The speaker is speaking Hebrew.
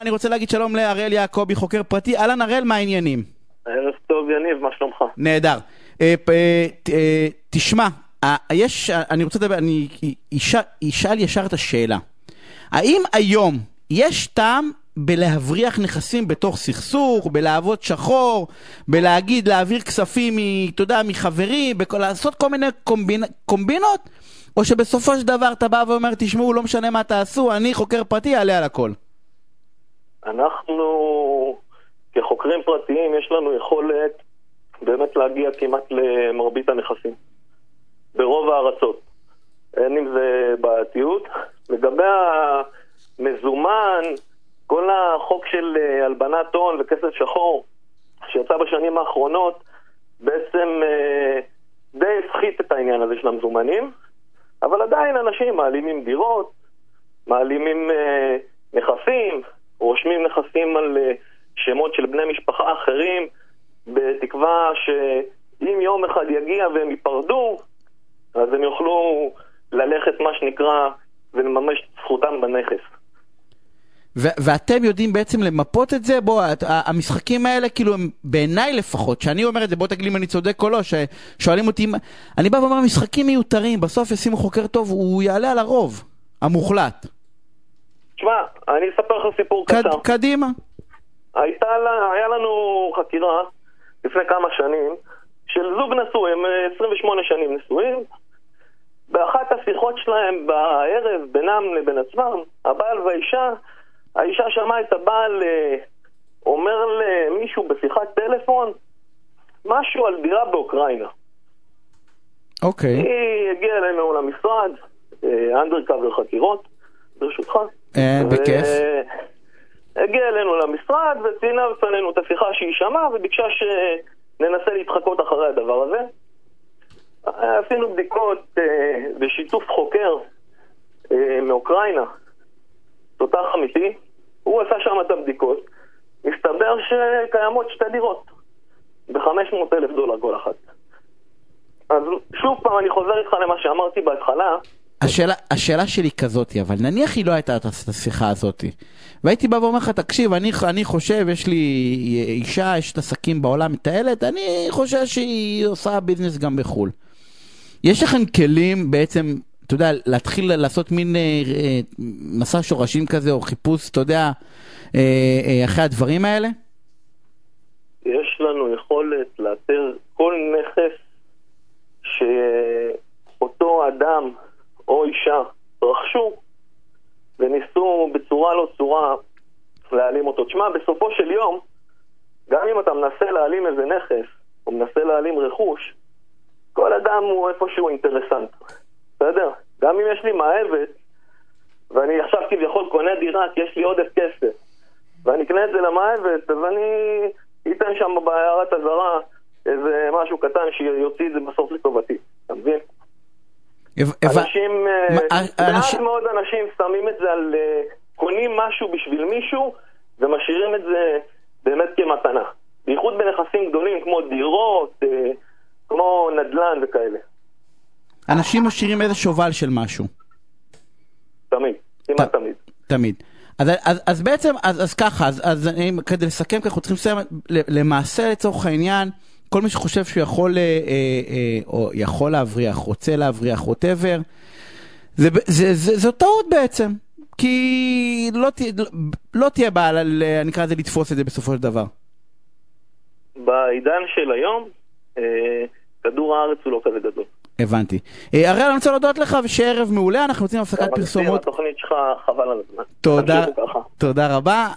אני רוצה להגיד שלום להראל יעקבי, חוקר פרטי. אהלן הראל, מה העניינים? ערב טוב יניב, מה שלומך? נהדר. אה, אה, אה, תשמע, יש, אני רוצה לדבר, אני אשאל ישר את השאלה. האם היום יש טעם בלהבריח נכסים בתוך סכסוך, בלעבוד שחור, בלהגיד, להעביר כספים, אתה יודע, מחברים, לעשות כל מיני קומבינ... קומבינות? או שבסופו של דבר אתה בא ואומר, תשמעו, לא משנה מה תעשו, אני חוקר פרטי, אעלה על הכל. אנחנו כחוקרים פרטיים יש לנו יכולת באמת להגיע כמעט למרבית הנכסים, ברוב הארצות. אין עם זה בעייתיות. לגבי המזומן, כל החוק של אה, הלבנת הון וכסף שחור שיצא בשנים האחרונות בעצם אה, די הפחית את העניין הזה של המזומנים, אבל עדיין אנשים מעלימים דירות, מעלימים אה, נכסים, רושמים נכסים על אה, שמות של בני משפחה אחרים, בתקווה שאם יום אחד יגיע והם ייפרדו, אז הם יוכלו ללכת, מה שנקרא, ולממש את זכותם בנכס. ואתם יודעים בעצם למפות את זה? בוא, המשחקים האלה, כאילו, הם בעיניי לפחות, שאני אומר את זה, בוא תגיד לי אם אני צודק או לא, ששואלים אותי, אני בא ואומר, משחקים מיותרים, בסוף ישימו חוקר טוב, הוא יעלה על הרוב, המוחלט. תשמע, אני אספר לך סיפור קד, קצר. קדימה. הייתה היה לנו חקירה לפני כמה שנים של זוג נשוי, הם 28 אה, שנים נשואים. באחת השיחות שלהם בערב בינם לבין עצמם, הבעל והאישה, האישה שמעה את הבעל אה, אומר למישהו בשיחת טלפון משהו על דירה באוקראינה. אוקיי. היא הגיעה אלינו למשרד, אנדרקאבר חקירות, ברשותך. אה, בכיף. הגיעה אלינו למשרד וציינה בפנינו את השיחה שהיא שמעה וביקשה שננסה להתחקות אחרי הדבר הזה. עשינו בדיקות אה, בשיתוף חוקר אה, מאוקראינה, תותח אמיתי, הוא עשה שם את הבדיקות, מסתבר שקיימות שתי דירות ב-500 אלף דולר כל אחת. אז שוב פעם אני חוזר איתך למה שאמרתי בהתחלה, השאלה, השאלה שלי כזאת, אבל נניח היא לא הייתה את השיחה הזאת, והייתי בא ואומר לך, תקשיב, אני, אני חושב, יש לי אישה, יש את עסקים בעולם, מטיילת, אני חושב שהיא עושה ביזנס גם בחו"ל. יש לכם כלים בעצם, אתה יודע, להתחיל לעשות מין אה, אה, מסע שורשים כזה, או חיפוש, אתה יודע, אה, אה, אחרי הדברים האלה? יש לנו יכולת לאתר כל נכס שאותו אדם או אישה רכשו וניסו בצורה לא צורה להעלים אותו. תשמע, בסופו של יום, גם אם אתה מנסה להעלים איזה נכס, או מנסה להעלים רכוש, כל אדם הוא איפשהו אינטרסנט, בסדר? גם אם יש לי מאהבת, ואני עכשיו כביכול קונה דירה כי יש לי עודף כסף, ואני אקנה את זה למאהבת, אז אני אתן שם בהערת אזהרה איזה משהו קטן שיוציא את זה בסוף לטובתי, אתה מבין? אנשים, אה, מעט מאוד אנשים שמים את זה על, אה, קונים משהו בשביל מישהו ומשאירים את זה באמת כמתנה. בייחוד בנכסים גדולים כמו דירות, אה, כמו נדל"ן וכאלה. אנשים משאירים איזה שובל של משהו. תמיד, כמעט תמיד. תמיד. אז, אז, אז בעצם, אז, אז ככה, אז, אז כדי לסכם, אנחנו צריכים לסיים, למעשה לצורך העניין, כל מי שחושב שהוא יכול, אה, אה, אה, או יכול להבריח, רוצה להבריח, ווטאבר, זה, זה, זה, זו טעות בעצם. כי לא, לא, לא תהיה בעיה, אני אקרא לזה לתפוס את זה בסופו של דבר. בעידן של היום, אה, כדור הארץ הוא לא כזה גדול. הבנתי. אה, הראל, אני רוצה להודות לך ושיהיה ערב מעולה, אנחנו יוצאים הפסקת פרסומות. התוכנית שלך חבל על הזמן. תודה, תודה רבה.